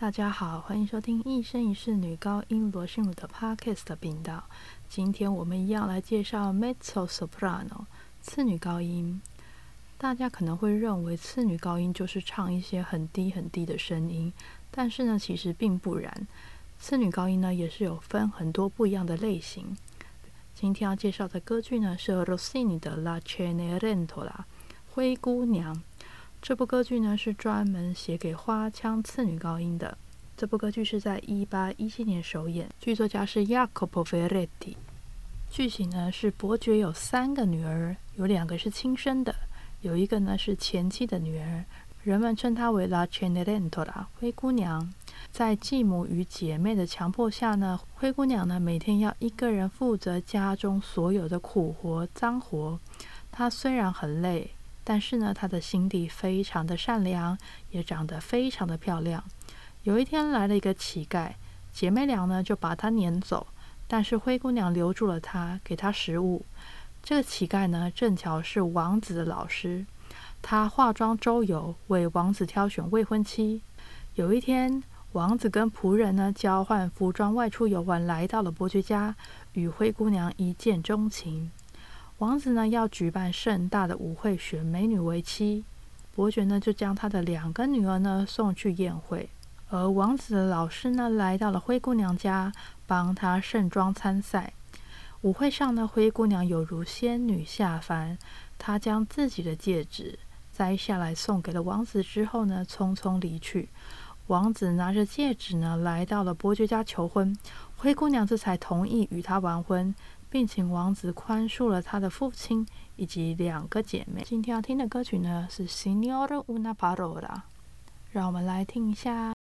大家好，欢迎收听一生一世女高音罗心如的 Podcast 频道。今天我们一样来介绍 Mezzo Soprano 次女高音。大家可能会认为次女高音就是唱一些很低很低的声音，但是呢，其实并不然。次女高音呢，也是有分很多不一样的类型。今天要介绍的歌剧呢，是 Rossini 的《La Cenerentola》灰姑娘。这部歌剧呢是专门写给花腔次女高音的。这部歌剧是在一八一七年首演，剧作家是 Jacopo Ferretti。剧情呢是伯爵有三个女儿，有两个是亲生的，有一个呢是前妻的女儿。人们称她为 La Cenerentola 灰姑娘。在继母与姐妹的强迫下呢，灰姑娘呢每天要一个人负责家中所有的苦活脏活。她虽然很累。但是呢，她的心地非常的善良，也长得非常的漂亮。有一天来了一个乞丐，姐妹俩呢就把她撵走，但是灰姑娘留住了她，给她食物。这个乞丐呢正巧是王子的老师，他化妆周游，为王子挑选未婚妻。有一天，王子跟仆人呢交换服装外出游玩，来到了伯爵家，与灰姑娘一见钟情。王子呢要举办盛大的舞会，选美女为妻。伯爵呢就将他的两个女儿呢送去宴会，而王子的老师呢来到了灰姑娘家，帮她盛装参赛。舞会上呢，灰姑娘有如仙女下凡，她将自己的戒指摘下来送给了王子之后呢，匆匆离去。王子拿着戒指呢来到了伯爵家求婚，灰姑娘这才同意与他完婚。并请王子宽恕了他的父亲以及两个姐妹。今天要听的歌曲呢是《Signora una parola》，让我们来听一下。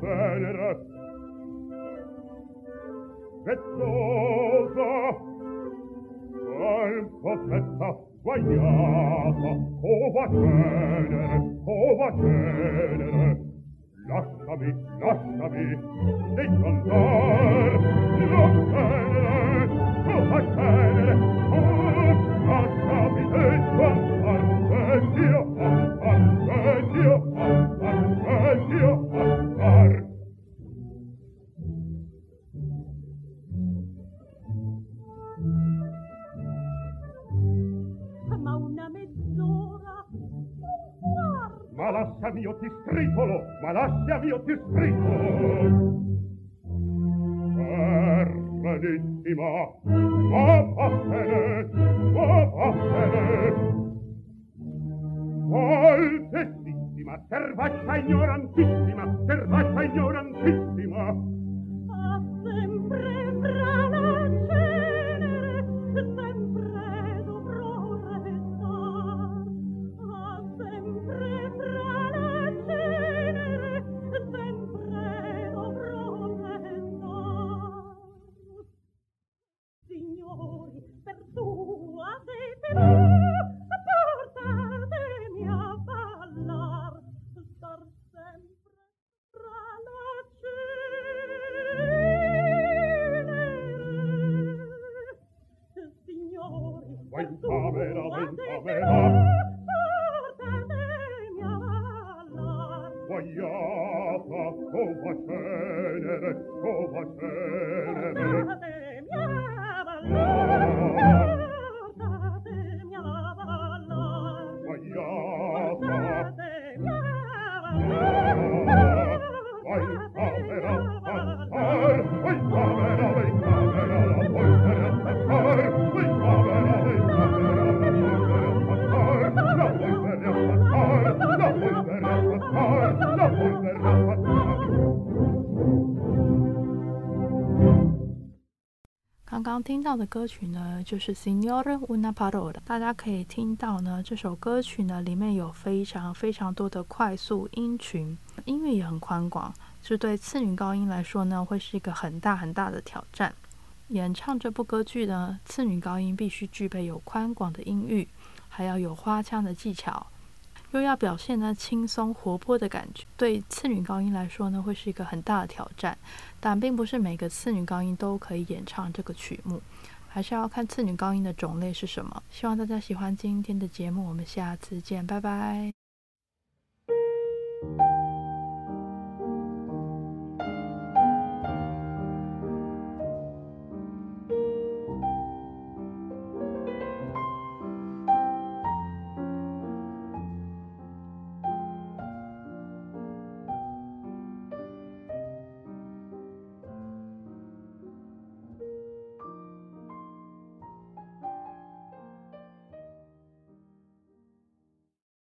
venere. vezzosa al possetta guagliata o va cenere o va cenere lasciami lasciami di cantar lasciami io ti stritolo, ma lasciami io ti stritolo. Benissima, va vattene, va vattene. Altessima, servaccia ignorantissima, servaccia ignorantissima. Guagliata, o va cenere, o va tenere, 刚刚听到的歌曲呢，就是 Signore una parola。大家可以听到呢，这首歌曲呢里面有非常非常多的快速音群，音域也很宽广，这对次女高音来说呢，会是一个很大很大的挑战。演唱这部歌剧呢，次女高音必须具备有宽广的音域，还要有花腔的技巧。又要表现呢轻松活泼的感觉，对次女高音来说呢，会是一个很大的挑战。但并不是每个次女高音都可以演唱这个曲目，还是要看次女高音的种类是什么。希望大家喜欢今天的节目，我们下次见，拜拜。